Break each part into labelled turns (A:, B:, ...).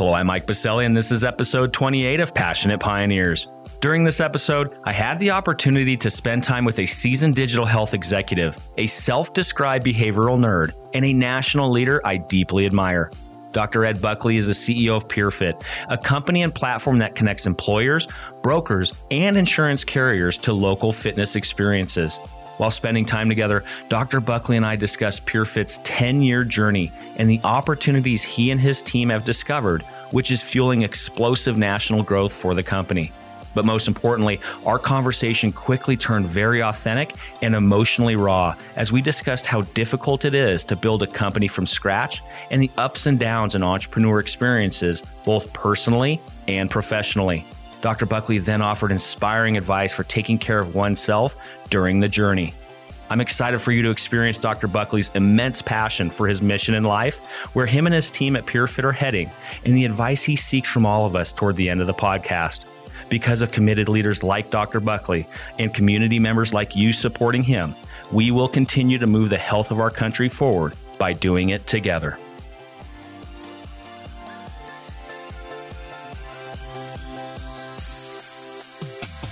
A: Hello, I'm Mike Biselli, and this is episode 28 of Passionate Pioneers. During this episode, I had the opportunity to spend time with a seasoned digital health executive, a self described behavioral nerd, and a national leader I deeply admire. Dr. Ed Buckley is the CEO of PeerFit, a company and platform that connects employers, brokers, and insurance carriers to local fitness experiences. While spending time together, Dr. Buckley and I discussed PeerFit's 10 year journey and the opportunities he and his team have discovered, which is fueling explosive national growth for the company. But most importantly, our conversation quickly turned very authentic and emotionally raw as we discussed how difficult it is to build a company from scratch and the ups and downs in entrepreneur experiences, both personally and professionally. Dr. Buckley then offered inspiring advice for taking care of oneself during the journey. I'm excited for you to experience Dr. Buckley's immense passion for his mission in life, where him and his team at PeerFit are heading, and the advice he seeks from all of us toward the end of the podcast. Because of committed leaders like Dr. Buckley and community members like you supporting him, we will continue to move the health of our country forward by doing it together.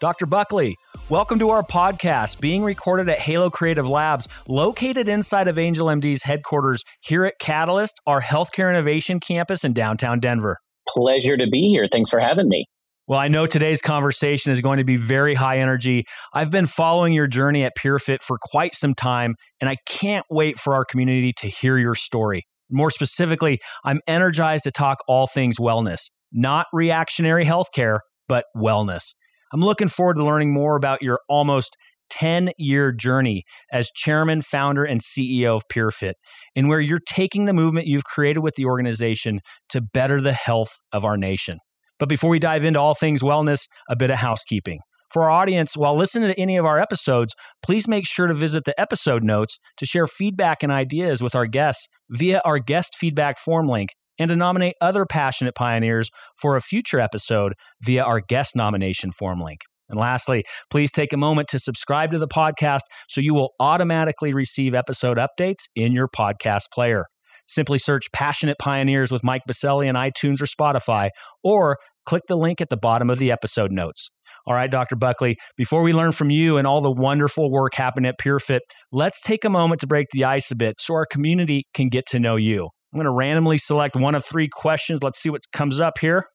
A: Dr. Buckley, welcome to our podcast being recorded at Halo Creative Labs, located inside of Angel MD's headquarters here at Catalyst, our healthcare innovation campus in downtown Denver.
B: Pleasure to be here. Thanks for having me.
A: Well, I know today's conversation is going to be very high energy. I've been following your journey at PeerFit for quite some time, and I can't wait for our community to hear your story. More specifically, I'm energized to talk all things wellness, not reactionary healthcare, but wellness. I'm looking forward to learning more about your almost 10 year journey as chairman, founder, and CEO of PeerFit, and where you're taking the movement you've created with the organization to better the health of our nation. But before we dive into all things wellness, a bit of housekeeping. For our audience, while listening to any of our episodes, please make sure to visit the episode notes to share feedback and ideas with our guests via our guest feedback form link and to nominate other passionate pioneers for a future episode via our guest nomination form link. And lastly, please take a moment to subscribe to the podcast so you will automatically receive episode updates in your podcast player. Simply search Passionate Pioneers with Mike Biselli in iTunes or Spotify, or click the link at the bottom of the episode notes. All right, Dr. Buckley, before we learn from you and all the wonderful work happening at PeerFit, let's take a moment to break the ice a bit so our community can get to know you. I'm going to randomly select one of three questions. Let's see what comes up here.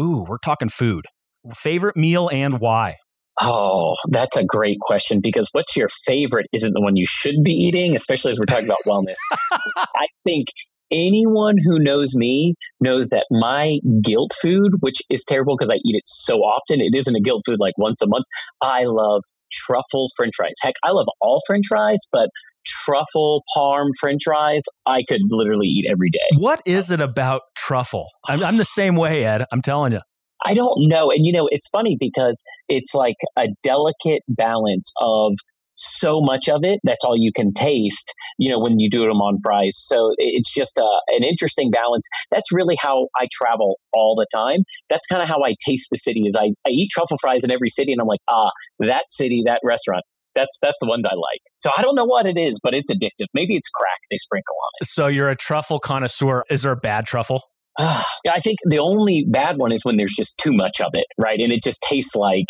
A: Ooh, we're talking food. Favorite meal and why?
B: Oh, that's a great question because what's your favorite isn't the one you should be eating, especially as we're talking about wellness. I think anyone who knows me knows that my guilt food, which is terrible because I eat it so often, it isn't a guilt food like once a month. I love truffle french fries. Heck, I love all french fries, but truffle parm french fries i could literally eat every day.
A: What is it about truffle? I'm, I'm, the same way ed. I'm telling you
B: i don't know. And you know it's funny because it's like a delicate balance of so much of it that's all you can taste you know when you do them on fries. So it's just a, an interesting balance. That's really how i travel all the time. That's kind of how i taste the city is I, I eat truffle fries in every city and i'm like ah that city that restaurant that's that's the ones I like. So I don't know what it is, but it's addictive. Maybe it's crack they sprinkle on it.
A: So you're a truffle connoisseur. Is there a bad truffle?
B: Uh, I think the only bad one is when there's just too much of it, right? And it just tastes like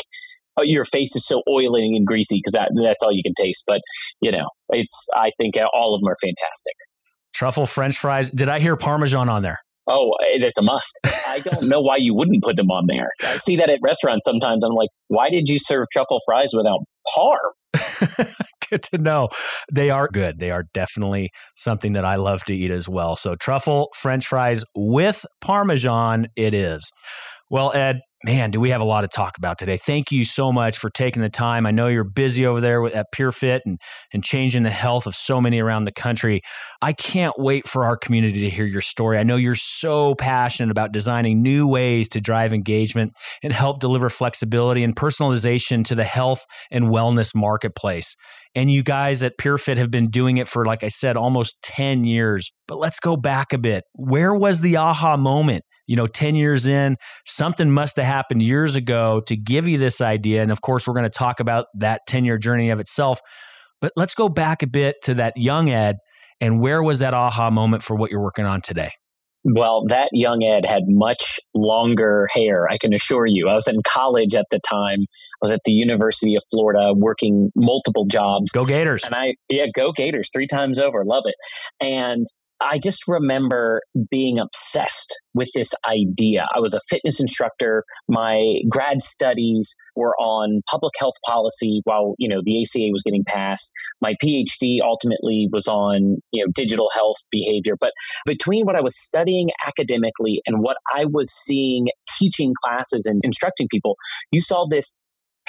B: oh, your face is so oily and greasy because that, that's all you can taste. But you know, it's I think all of them are fantastic.
A: Truffle French fries. Did I hear Parmesan on there?
B: Oh, it's a must. I don't know why you wouldn't put them on there. I see that at restaurants sometimes. I'm like, why did you serve truffle fries without parm?
A: good to know. They are good. They are definitely something that I love to eat as well. So, truffle French fries with Parmesan, it is. Well, Ed, man, do we have a lot to talk about today. Thank you so much for taking the time. I know you're busy over there at PeerFit and, and changing the health of so many around the country. I can't wait for our community to hear your story. I know you're so passionate about designing new ways to drive engagement and help deliver flexibility and personalization to the health and wellness marketplace. And you guys at PeerFit have been doing it for, like I said, almost 10 years. But let's go back a bit. Where was the aha moment? You know 10 years in something must have happened years ago to give you this idea and of course we're going to talk about that 10 year journey of itself but let's go back a bit to that young ed and where was that aha moment for what you're working on today
B: well, that young Ed had much longer hair, I can assure you. I was in college at the time. I was at the University of Florida working multiple jobs.
A: Go Gators.
B: And I, yeah, go Gators three times over. Love it. And I just remember being obsessed with this idea. I was a fitness instructor. My grad studies were on public health policy while, you know, the ACA was getting passed. My PhD ultimately was on, you know, digital health behavior. But between what I was studying academically and what I was seeing teaching classes and instructing people, you saw this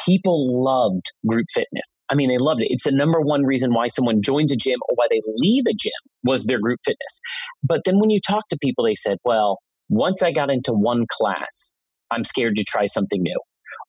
B: people loved group fitness. I mean, they loved it. It's the number one reason why someone joins a gym or why they leave a gym was their group fitness. But then when you talk to people, they said, well, once I got into one class, I'm scared to try something new.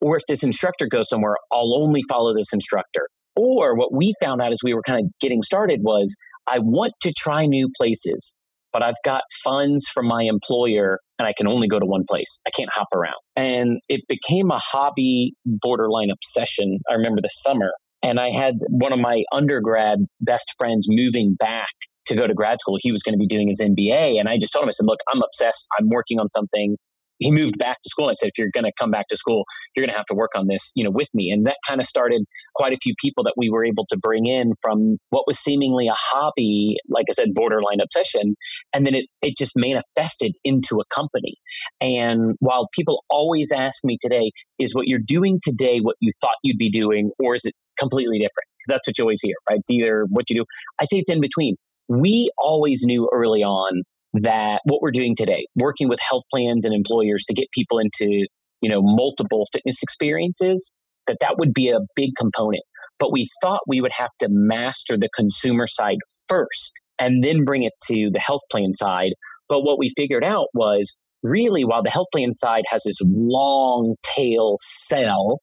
B: Or if this instructor goes somewhere, I'll only follow this instructor. Or what we found out as we were kind of getting started was I want to try new places but I've got funds from my employer and I can only go to one place. I can't hop around. And it became a hobby borderline obsession. I remember the summer. And I had one of my undergrad best friends moving back to go to grad school. He was going to be doing his MBA. And I just told him, I said, look, I'm obsessed. I'm working on something he moved back to school. I said, if you're going to come back to school, you're going to have to work on this, you know, with me. And that kind of started quite a few people that we were able to bring in from what was seemingly a hobby, like I said, borderline obsession. And then it, it just manifested into a company. And while people always ask me today, is what you're doing today what you thought you'd be doing, or is it completely different? Because that's what you always hear, right? It's either what you do. I say it's in between. We always knew early on that what we're doing today, working with health plans and employers to get people into, you know, multiple fitness experiences, that that would be a big component. But we thought we would have to master the consumer side first and then bring it to the health plan side. But what we figured out was really while the health plan side has this long tail sell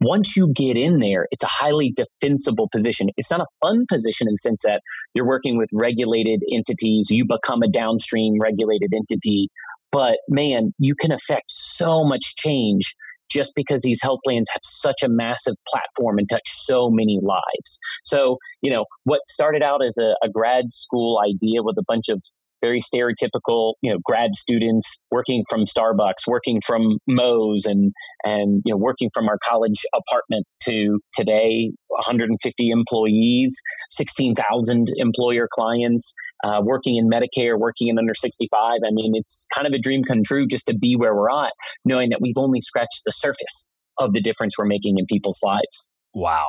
B: once you get in there, it's a highly defensible position. It's not a fun position in the sense that you're working with regulated entities, you become a downstream regulated entity. But man, you can affect so much change just because these health plans have such a massive platform and touch so many lives. So, you know, what started out as a, a grad school idea with a bunch of very stereotypical, you know, grad students working from Starbucks, working from Moe's, and and you know, working from our college apartment to today, 150 employees, 16,000 employer clients, uh, working in Medicare, working in under 65. I mean, it's kind of a dream come true just to be where we're at, knowing that we've only scratched the surface of the difference we're making in people's lives.
A: Wow.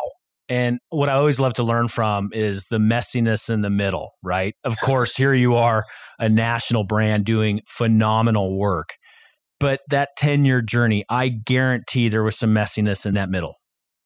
A: And what I always love to learn from is the messiness in the middle, right? Of course, here you are, a national brand doing phenomenal work. But that 10 year journey, I guarantee there was some messiness in that middle.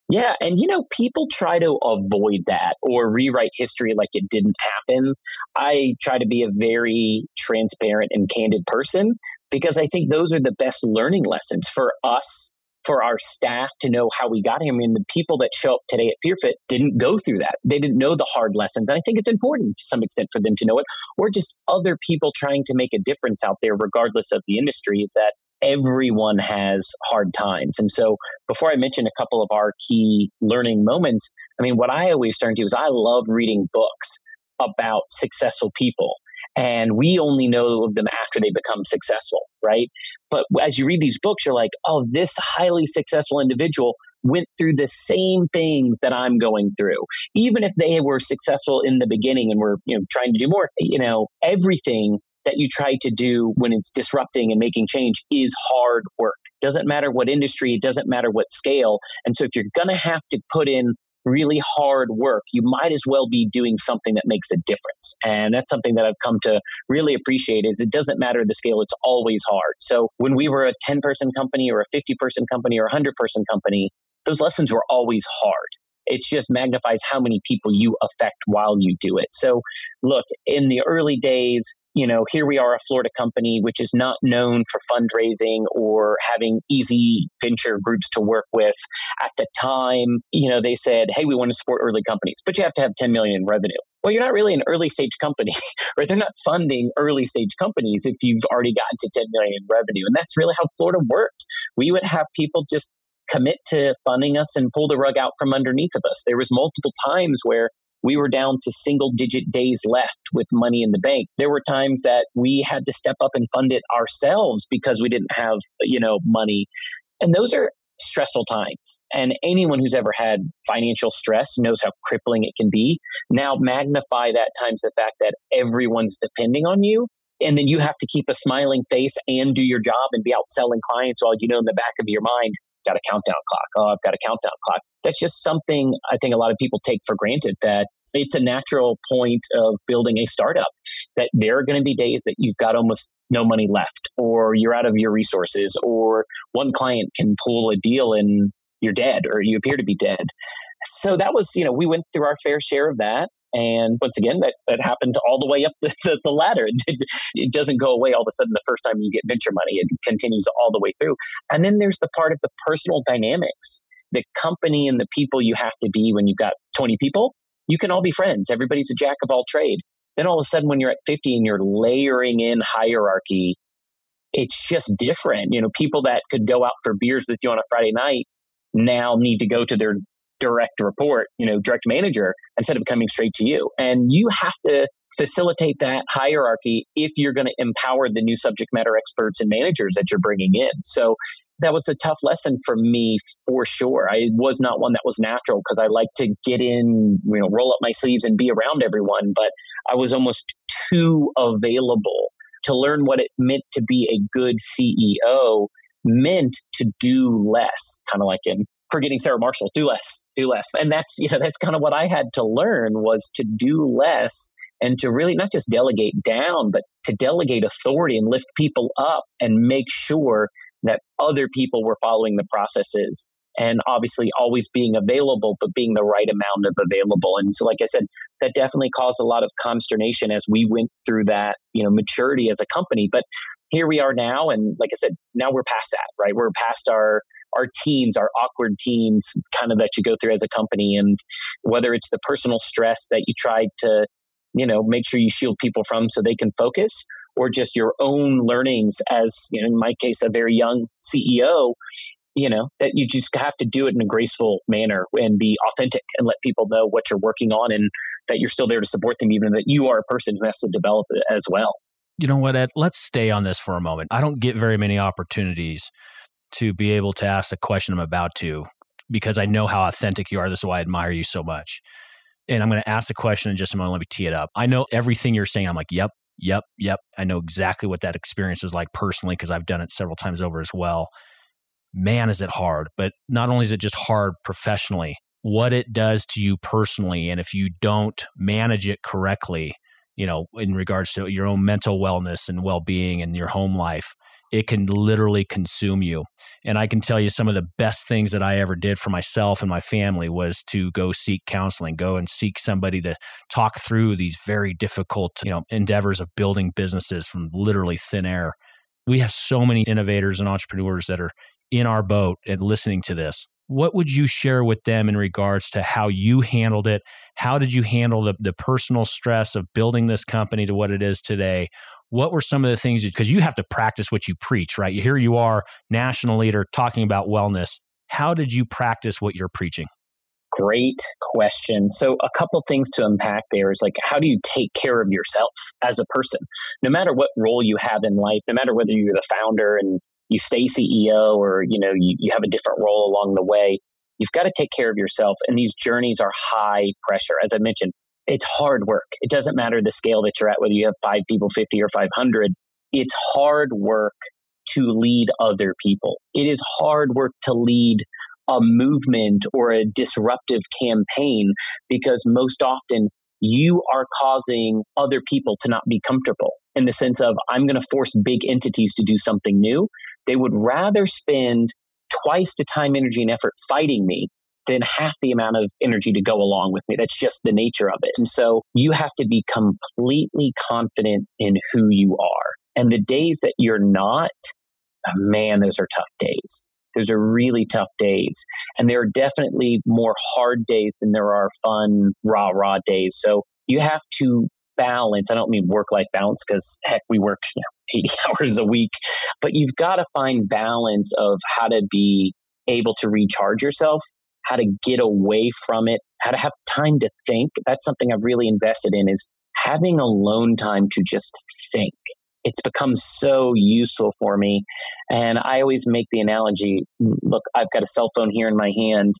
B: Yeah. And, you know, people try to avoid that or rewrite history like it didn't happen. I try to be a very transparent and candid person because I think those are the best learning lessons for us for our staff to know how we got here. I mean, the people that show up today at PeerFit didn't go through that. They didn't know the hard lessons. And I think it's important to some extent for them to know it, or just other people trying to make a difference out there, regardless of the industry, is that everyone has hard times. And so before I mention a couple of our key learning moments, I mean, what I always turn to is I love reading books about successful people and we only know of them after they become successful, right? But as you read these books, you're like, oh, this highly successful individual went through the same things that I'm going through. Even if they were successful in the beginning and were, you know, trying to do more, you know, everything that you try to do when it's disrupting and making change is hard work. Doesn't matter what industry, it doesn't matter what scale. And so if you're going to have to put in really hard work, you might as well be doing something that makes a difference. And that's something that I've come to really appreciate is it doesn't matter the scale, it's always hard. So when we were a 10 person company or a 50 person company or a 100 person company, those lessons were always hard. It just magnifies how many people you affect while you do it. So, look, in the early days, you know, here we are, a Florida company which is not known for fundraising or having easy venture groups to work with. At the time, you know, they said, hey, we want to support early companies, but you have to have 10 million in revenue. Well, you're not really an early stage company, right? They're not funding early stage companies if you've already gotten to 10 million in revenue. And that's really how Florida worked. We would have people just commit to funding us and pull the rug out from underneath of us. There was multiple times where we were down to single digit days left with money in the bank. There were times that we had to step up and fund it ourselves because we didn't have, you know, money. And those are stressful times. And anyone who's ever had financial stress knows how crippling it can be. Now magnify that times the fact that everyone's depending on you. And then you have to keep a smiling face and do your job and be out selling clients while you know in the back of your mind, got a countdown clock. Oh, I've got a countdown clock. That's just something I think a lot of people take for granted that it's a natural point of building a startup that there are going to be days that you've got almost no money left or you're out of your resources or one client can pull a deal and you're dead or you appear to be dead. So that was, you know, we went through our fair share of that. And once again, that, that happened all the way up the, the, the ladder. It, it, doesn't go away all of a sudden the first time you get venture money. It continues all the way through. And then there's the part of the personal dynamics, the company and the people you have to be when you've got 20 people. You can all be friends. Everybody's a jack of all trade. Then all of a sudden, when you're at 50 and you're layering in hierarchy, it's just different. You know, people that could go out for beers with you on a Friday night now need to go to their direct report, you know, direct manager instead of coming straight to you. And you have to facilitate that hierarchy if you're going to empower the new subject matter experts and managers that you're bringing in. So that was a tough lesson for me for sure. I was not one that was natural because I like to get in, you know, roll up my sleeves and be around everyone, but I was almost too available to learn what it meant to be a good CEO meant to do less, kind of like in forgetting Sarah Marshall, do less, do less. And that's, you know, that's kind of what I had to learn was to do less and to really not just delegate down, but to delegate authority and lift people up and make sure that other people were following the processes and obviously always being available, but being the right amount of available. And so, like I said, that definitely caused a lot of consternation as we went through that, you know, maturity as a company. But here we are now, and like I said, now we're past that, right? We're past our our teams, our awkward teams, kind of that you go through as a company, and whether it's the personal stress that you try to, you know, make sure you shield people from so they can focus, or just your own learnings as, you know, in my case, a very young CEO, you know, that you just have to do it in a graceful manner and be authentic and let people know what you're working on and that you're still there to support them, even that you are a person who has to develop it as well.
A: You know what, Ed? Let's stay on this for a moment. I don't get very many opportunities to be able to ask the question I'm about to because I know how authentic you are. This is why I admire you so much. And I'm going to ask the question in just a moment. Let me tee it up. I know everything you're saying. I'm like, yep, yep, yep. I know exactly what that experience is like personally because I've done it several times over as well. Man, is it hard. But not only is it just hard professionally, what it does to you personally. And if you don't manage it correctly, you know, in regards to your own mental wellness and well being and your home life, it can literally consume you. And I can tell you some of the best things that I ever did for myself and my family was to go seek counseling, go and seek somebody to talk through these very difficult, you know, endeavors of building businesses from literally thin air. We have so many innovators and entrepreneurs that are in our boat and listening to this. What would you share with them in regards to how you handled it? How did you handle the, the personal stress of building this company to what it is today? what were some of the things because you have to practice what you preach right? Here you are national leader talking about wellness. How did you practice what you're preaching?
B: Great question. So a couple things to unpack there is like how do you take care of yourself as a person? No matter what role you have in life no matter whether you're the founder and you stay ceo or you know you, you have a different role along the way you've got to take care of yourself and these journeys are high pressure as i mentioned it's hard work. It doesn't matter the scale that you're at, whether you have five people, 50 or 500. It's hard work to lead other people. It is hard work to lead a movement or a disruptive campaign because most often you are causing other people to not be comfortable in the sense of I'm going to force big entities to do something new. They would rather spend twice the time, energy, and effort fighting me than half the amount of energy to go along with me. That's just the nature of it. And so you have to be completely confident in who you are. And the days that you're not, oh man, those are tough days. Those are really tough days. And there are definitely more hard days than there are fun, rah, rah days. So you have to balance. I don't mean work life balance because heck, we work you know, 80 hours a week, but you've got to find balance of how to be able to recharge yourself, how to get away from it, how to have time to think. That's something I've really invested in is having alone time to just think it's become so useful for me. And I always make the analogy look, I've got a cell phone here in my hand.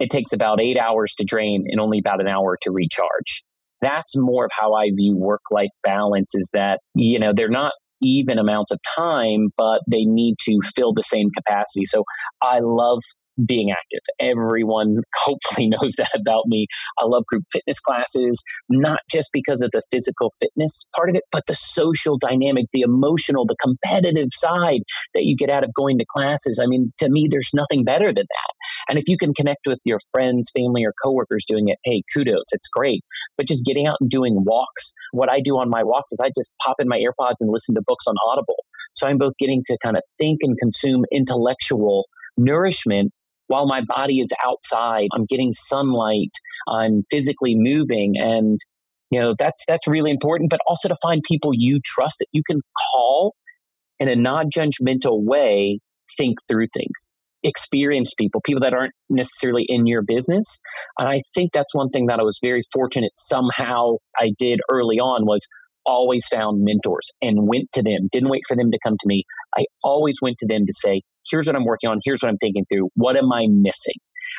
B: It takes about eight hours to drain and only about an hour to recharge. That's more of how I view work life balance is that, you know, they're not even amounts of time, but they need to fill the same capacity. So I love being active. Everyone hopefully knows that about me. I love group fitness classes, not just because of the physical fitness part of it, but the social dynamic, the emotional, the competitive side that you get out of going to classes. I mean, to me, there's nothing better than that. And if you can connect with your friends, family, or coworkers doing it, hey, kudos, it's great. But just getting out and doing walks, what I do on my walks is I just pop in my AirPods and listen to books on Audible. So I'm both getting to kind of think and consume intellectual nourishment while my body is outside, I'm getting sunlight, I'm physically moving and you know that's that's really important but also to find people you trust that you can call in a non-judgmental way think through things experienced people people that aren't necessarily in your business and i think that's one thing that i was very fortunate somehow i did early on was always found mentors and went to them didn't wait for them to come to me. I always went to them to say here's what I'm working on, here's what I'm thinking through, what am I missing?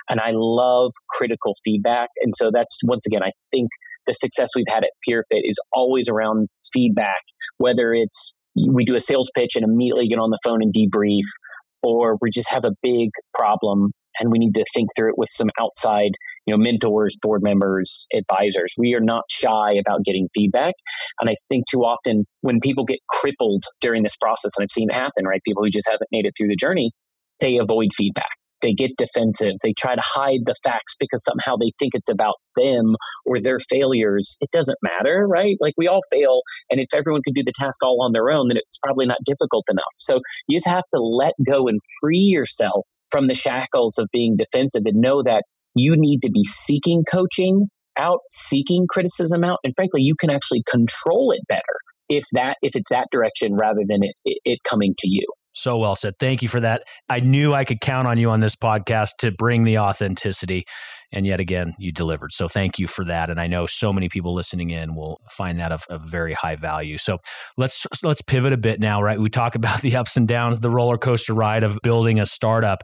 B: And I love critical feedback. And so that's once again, I think the success we've had at PeerFit is always around feedback, whether it's we do a sales pitch and immediately get on the phone and debrief, or we just have a big problem and we need to think through it with some outside you know mentors board members advisors. We are not shy about getting feedback. And i think too often when people get crippled during this process and i've seen it happen right? People who just haven't made it through the journey they avoid feedback. They get defensive. They try to hide the facts because somehow they think it's about them or their failures. It doesn't matter right? Like we all fail and if everyone could do the task all on their own then it's probably not difficult enough. So you just have to let go and free yourself from the shackles of being defensive and know that you need to be seeking coaching out, seeking criticism out, and frankly, you can actually control it better if that if it's that direction rather than it, it, it coming to you.
A: So well said. Thank you for that. I knew I could count on you on this podcast to bring the authenticity. And yet again, you delivered. So thank you for that. And I know so many people listening in will find that of, of very high value. So let's let's pivot a bit now, right? We talk about the ups and downs, the roller coaster ride of building a startup.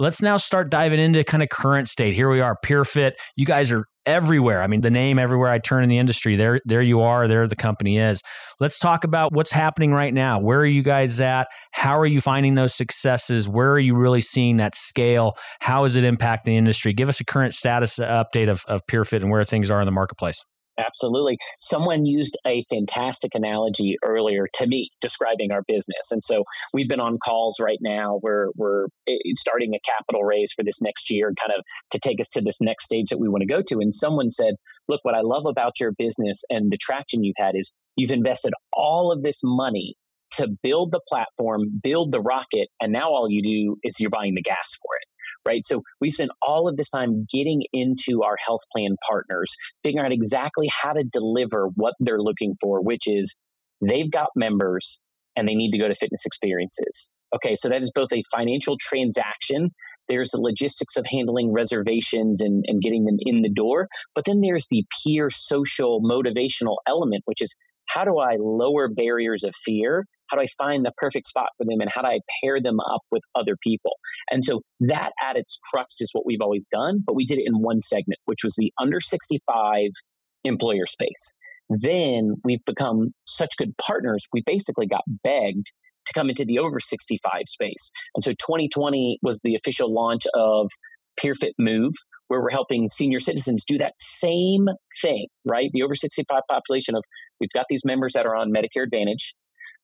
A: Let's now start diving into kind of current state. Here we are, PeerFit. You guys are everywhere. I mean, the name everywhere I turn in the industry, there, there you are, there the company is. Let's talk about what's happening right now. Where are you guys at? How are you finding those successes? Where are you really seeing that scale? How is it impacting the industry? Give us a current status update of, of PeerFit and where things are in the marketplace.
B: Absolutely. Someone used a fantastic analogy earlier to me describing our business. And so we've been on calls right now. We're, we're eh, starting a capital raise for this next year, kind of to take us to this next stage that we want to go to. And someone said, Look, what I love about your business and the traction you've had is you've invested all of this money to build the platform, build the rocket, and now all you do is you're buying the gas for it right? So we spend all of this time getting into our health plan partners, figuring out exactly how to deliver what they're looking for, which is they've got members and they need to go to fitness experiences. Okay, so that is both a financial transaction. There's the logistics of handling reservations and, and getting them in the door. But then there's the peer social motivational element, which is how do I lower barriers of fear how do I find the perfect spot for them and how do I pair them up with other people? And so that at its crux is what we've always done, but we did it in one segment, which was the under 65 employer space. Then we've become such good partners, we basically got begged to come into the over 65 space. And so 2020 was the official launch of PeerFit Move, where we're helping senior citizens do that same thing, right? The over 65 population of we've got these members that are on Medicare Advantage.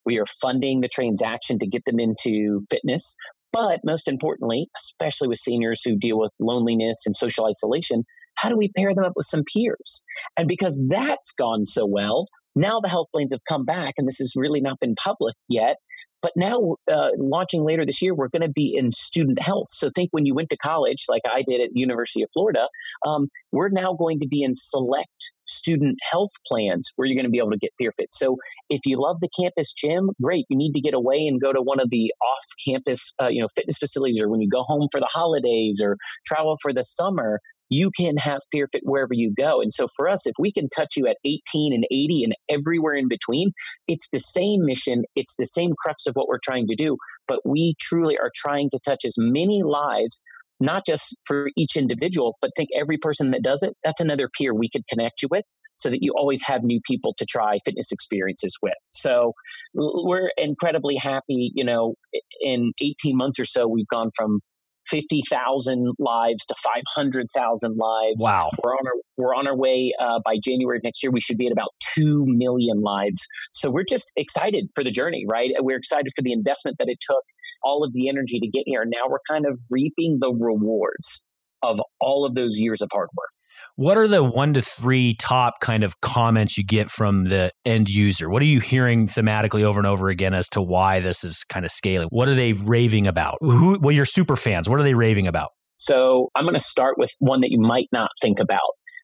B: We are funding the transaction to get them into fitness. But most importantly, especially with seniors who deal with loneliness and social isolation, how do we pair them up with some peers? And because that's gone so well, now the health plans have come back, and this has really not been public yet. But now, uh, launching later this year, we're going to be in student health. So think when you went to college, like I did at University of Florida, um, we're now going to be in select student health plans where you're going to be able to get PeerFit. So if you love the campus gym, great. You need to get away and go to one of the off-campus, uh, you know, fitness facilities, or when you go home for the holidays or travel for the summer you can have PeerFit wherever you go. And so for us, if we can touch you at 18 and 80 and everywhere in between, it's the same mission, it's the same crux of what we're trying to do, but we truly are trying to touch as many lives not just for each individual, but think every person that does it, that's another peer we could connect you with so that you always have new people to try fitness experiences with. So we're incredibly happy. You know, in 18 months or so, we've gone from 50,000 lives to 500,000 lives.
A: Wow.
B: We're on our, we're on our way uh, by January of next year. We should be at about 2 million lives. So we're just excited for the journey, right? We're excited for the investment that it took, all of the energy to get here. Now we're kind of reaping the rewards of all of those years of hard work.
A: What are the one to three top kind of comments you get from the end user? What are you hearing thematically over and over again as to why this is kind of scaling? What are they raving about? Who, well, your super fans, what are they raving about?
B: So I'm going to start with one that you might not think about.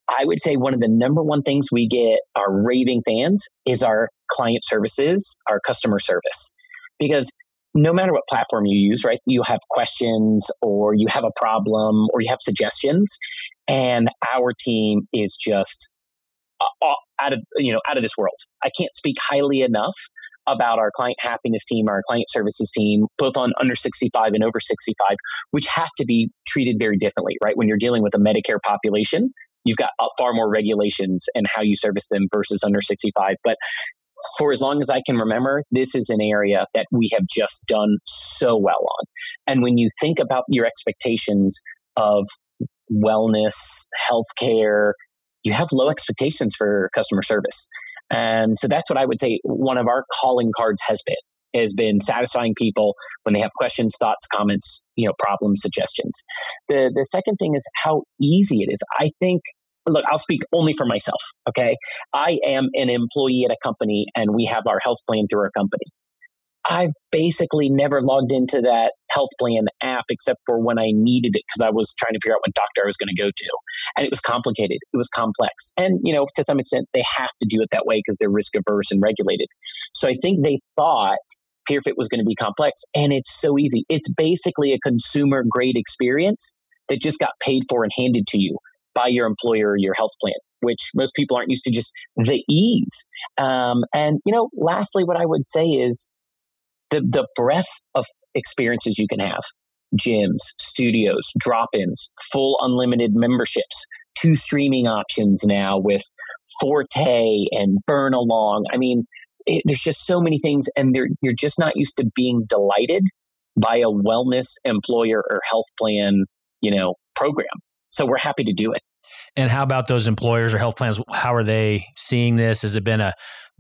B: I would say one of the number one things we get our raving fans is our client services, our customer service. Because no matter what platform you use, right, you have questions or you have a problem or you have suggestions and our team is just uh, uh, out of you know out of this world. I can't speak highly enough about our client happiness team, our client services team, both on under 65 and over 65, which have to be treated very differently, right? When you're dealing with a Medicare population, you've got uh, far more regulations and how you service them versus under 65. But for as long as I can remember, this is an area that we have just done so well on. And when you think about your expectations of wellness, healthcare, you have low expectations for customer service. And so that's what I would say one of our calling cards has been has been satisfying people when they have questions, thoughts, comments, you know, problems, suggestions. The the second thing is how easy it is. I think look, I'll speak only for myself, okay? I am an employee at a company and we have our health plan through our company. I've basically never logged into that health plan app except for when I needed it because I was trying to figure out what doctor I was going to go to. And it was complicated, it was complex. And, you know, to some extent, they have to do it that way because they're risk averse and regulated. So I think they thought PeerFit was going to be complex, and it's so easy. It's basically a consumer grade experience that just got paid for and handed to you by your employer your health plan which most people aren't used to just the ease um, and you know lastly what i would say is the, the breadth of experiences you can have gyms, studios, drop ins, full unlimited memberships, two streaming options now with Forte and Burnalong. I mean, it, there's just so many things, and you're just not used to being delighted by a wellness employer or health plan, you know, program. So we're happy to do it.
A: And how about those employers or health plans? How are they seeing this? Has it been a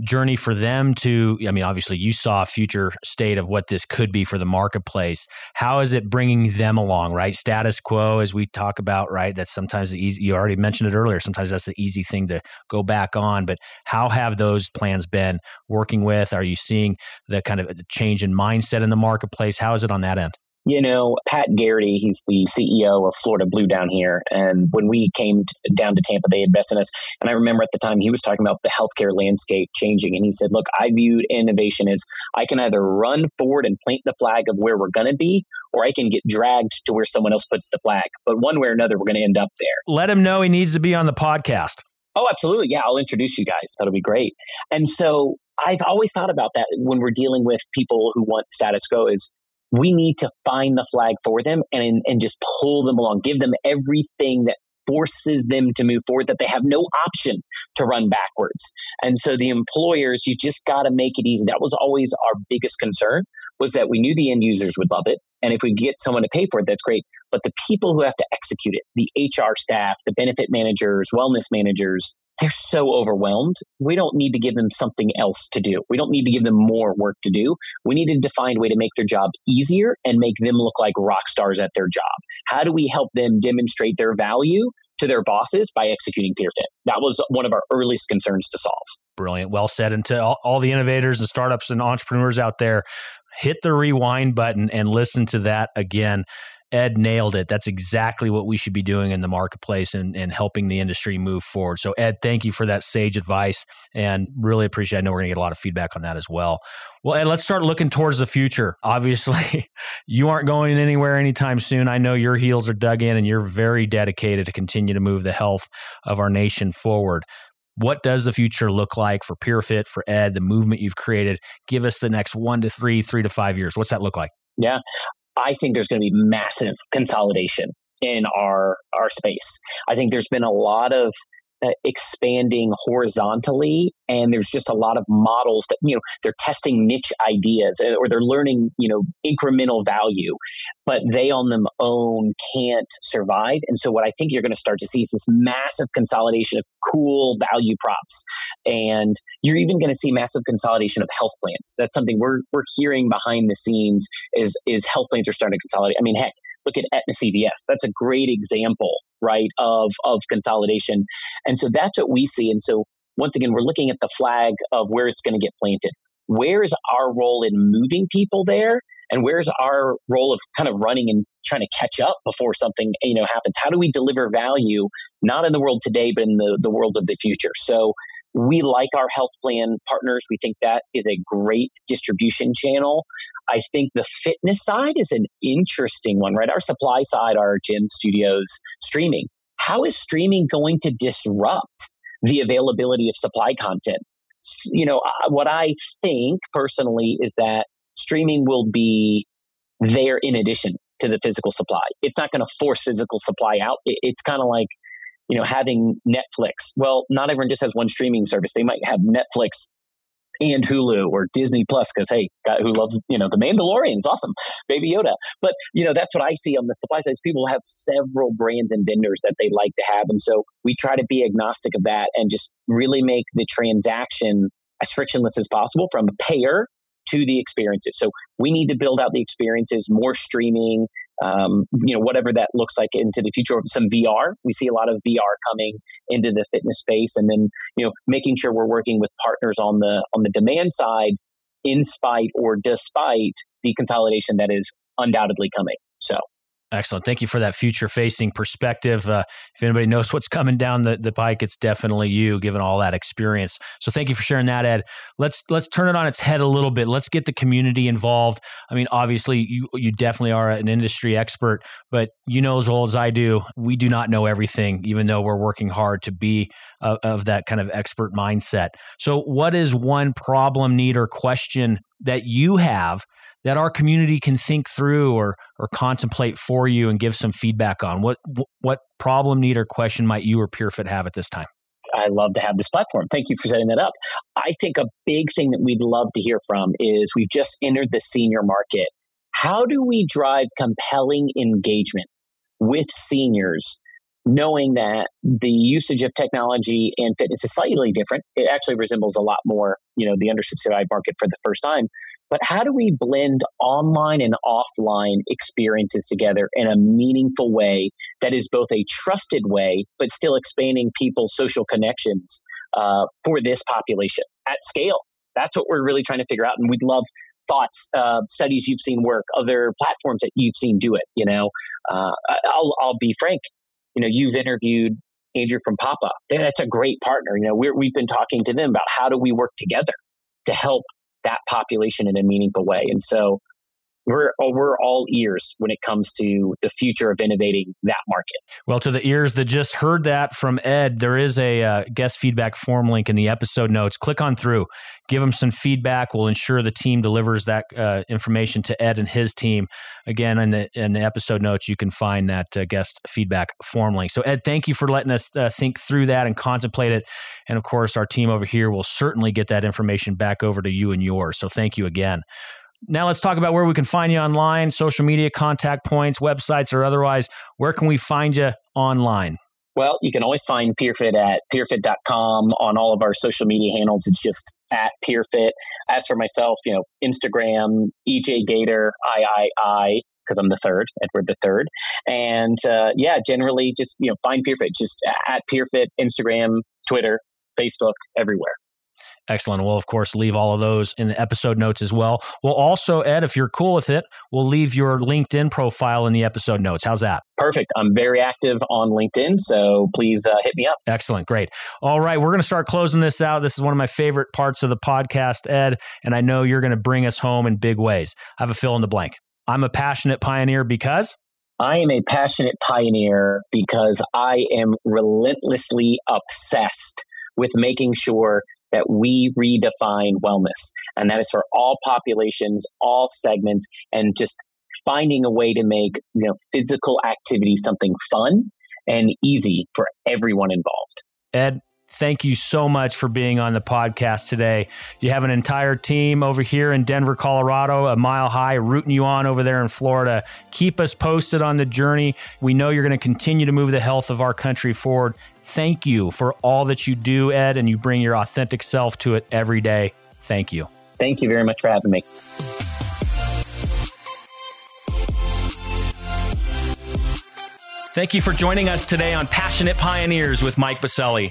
A: journey for them to? I mean, obviously, you saw a future state of what this could be for the marketplace. How is it bringing them along? Right, status quo, as we talk about. Right, that's sometimes the easy. You already mentioned it earlier. Sometimes that's the easy thing to go back on. But how have those plans been working with? Are you seeing the kind of uh, change in mindset in the marketplace? How is it on that end?
B: You know, Pat Geraghty, he's the CEO of Florida Blue down here. And when we came t- down to Tampa, they invested in us. And I remember at the time he was talking about the healthcare landscape changing. And he said, Look, I viewed innovation as I can either run forward and plant the flag of where we're going to be, or I can get dragged to where someone else puts the flag. But one way or another, we're going to end up there.
A: Let him know he needs to be on the podcast.
B: Oh, absolutely. Yeah, I'll introduce you guys. That'll be great. And so I've always thought about that when we're dealing with people who want status quo is we need to find the flag for them and, and just pull them along, give them everything that forces them to move forward that they have no option to run backwards. And so the employers, you just got to make it easy. That was always our biggest concern was that we knew the end users would love it. And if we get someone to pay for it, that's great. But the people who have to execute it, the HR staff, the benefit managers, wellness managers, they're so overwhelmed. We don't need to give them something else to do. We don't need to give them more work to do. We need to find a way to make their job easier and make them look like rock stars at their job. How do we help them demonstrate their value to their bosses by executing PeerFit? That was one of our earliest concerns to solve.
A: Brilliant. Well said. And to all, all the innovators and startups and entrepreneurs out there, hit the rewind button and listen to that again. Ed nailed it. That's exactly what we should be doing in the marketplace and, and helping the industry move forward. So, Ed, thank you for that sage advice and really appreciate it. I know we're going to get a lot of feedback on that as well. Well, Ed, let's start looking towards the future. Obviously, you aren't going anywhere anytime soon. I know your heels are dug in and you're very dedicated to continue to move the health of our nation forward. What does the future look like for PeerFit, for Ed, the movement you've created? Give us the next one to three, three to five years. What's that look like?
B: Yeah, I think there's going to be massive consolidation in our our space. I think there's been a lot of uh, expanding horizontally and there's just a lot of models that you know they're testing niche ideas uh, or they're learning you know incremental value but they on them own can't survive. And so what i think you're going to start to see is this massive consolidation of cool value props and you're even going to see massive consolidation of health plans. That's something we're we're hearing behind the scenes is is health plans are starting to consolidate. I mean heck look at Aetna CVS. That's a great example, right, of of consolidation. And so that's what we see. And so once again, we're looking at the flag of where it's going to get planted. Where is our role in moving people there? And where's our role of kind of running and trying to catch up before something you know happens? How do we deliver value not in the world today, but in the, the world of the future? So we like our health plan partners. We think that is a great distribution channel. I think the fitness side is an interesting one, right? Our supply side, our gym studios, streaming. How is streaming going to disrupt the availability of supply content? You know, what I think personally is that streaming will be there in addition to the physical supply. It's not going to force physical supply out. It's kind of like you know, having Netflix. Well, not everyone just has one streaming service. They might have Netflix and Hulu or Disney Plus because hey, who loves you know the Mandalorian is awesome, Baby Yoda. But you know that's what I see on the supply side. People have several brands and vendors that they like to have, and so we try to be agnostic of that and just really make the transaction as frictionless as possible from a payer to the experiences. So we need to build out the experiences, more streaming, um, you know, whatever that looks like into the future. Of some VR. We see a lot of VR coming into the fitness space, and then you know, making sure we're working with partners on the on the demand side, in spite or despite the consolidation that is undoubtedly coming. So
A: Excellent. Thank you for that future facing perspective. Uh, if anybody knows what's coming down the, the pike, it's definitely you, given all that experience. So thank you for sharing that, Ed. Let's let's turn it on its head a little bit. Let's get the community involved. I mean, obviously, you you definitely are an industry expert, but you know as well as I do, we do not know everything, even though we're working hard to be uh, of that kind of expert mindset. So, what is one problem, need, or question that you have that our community can think through or or contemplate for you and give some feedback on? What what problem, need, or question might you or PeerFit have at this time?
B: I love to have this platform. Thank you for setting that up. I think a big thing that we'd love to hear from is we've just entered the senior market. How do we drive compelling engagement with seniors, knowing that the usage of technology and fitness is slightly different? It actually resembles a lot more, you know, the under 65 market for the first time. But how do we blend online and offline experiences together in a meaningful way that is both a trusted way, but still expanding people's social connections uh, for this population at scale? That's what we're really trying to figure out. And we'd love thoughts, uh, studies you've seen work, other platforms that you've seen do it. You know, uh, I'll, I'll be frank. You know, you've interviewed Andrew from Papa. That's a great partner. You know, we have been talking to them about how do we work together to help that population in a meaningful way. And so we're oh, we're all ears when it comes to the future of innovating that market.
A: Well, to the ears that just heard that from Ed, there is a uh, guest feedback form link in the episode notes. Click on through, give them some feedback. We'll ensure the team delivers that uh, information to Ed and his team. Again, in the in the episode notes, you can find that uh, guest feedback form link. So, Ed, thank you for letting us uh, think through that and contemplate it. And of course, our team over here will certainly get that information back over to you and yours. So, thank you again. Now let's talk about where we can find you online, social media contact points, websites, or otherwise. Where can we find you online?
B: Well, you can always find PeerFit at peerfit.com on all of our social media handles. It's just at PeerFit. As for myself, you know, Instagram, EJ Gator, III, because I'm the third, Edward the third. And uh, yeah, generally just, you know, find PeerFit, just at PeerFit, Instagram, Twitter, Facebook, everywhere.
A: Excellent. We'll, of course, leave all of those in the episode notes as well. We'll also, Ed, if you're cool with it, we'll leave your LinkedIn profile in the episode notes. How's that?
B: Perfect. I'm very active on LinkedIn, so please uh, hit me up.
A: Excellent. Great. All right. We're going to start closing this out. This is one of my favorite parts of the podcast, Ed, and I know you're going to bring us home in big ways. I have a fill in the blank. I'm a passionate pioneer because.
B: I am a passionate pioneer because I am relentlessly obsessed with making sure that we redefine wellness. And that is for all populations, all segments, and just finding a way to make you know physical activity something fun and easy for everyone involved.
A: Ed, thank you so much for being on the podcast today. You have an entire team over here in Denver, Colorado, a mile high, rooting you on over there in Florida. Keep us posted on the journey. We know you're going to continue to move the health of our country forward. Thank you for all that you do, Ed, and you bring your authentic self to it every day. Thank you.
B: Thank you very much for having me.
A: Thank you for joining us today on Passionate Pioneers with Mike Biselli.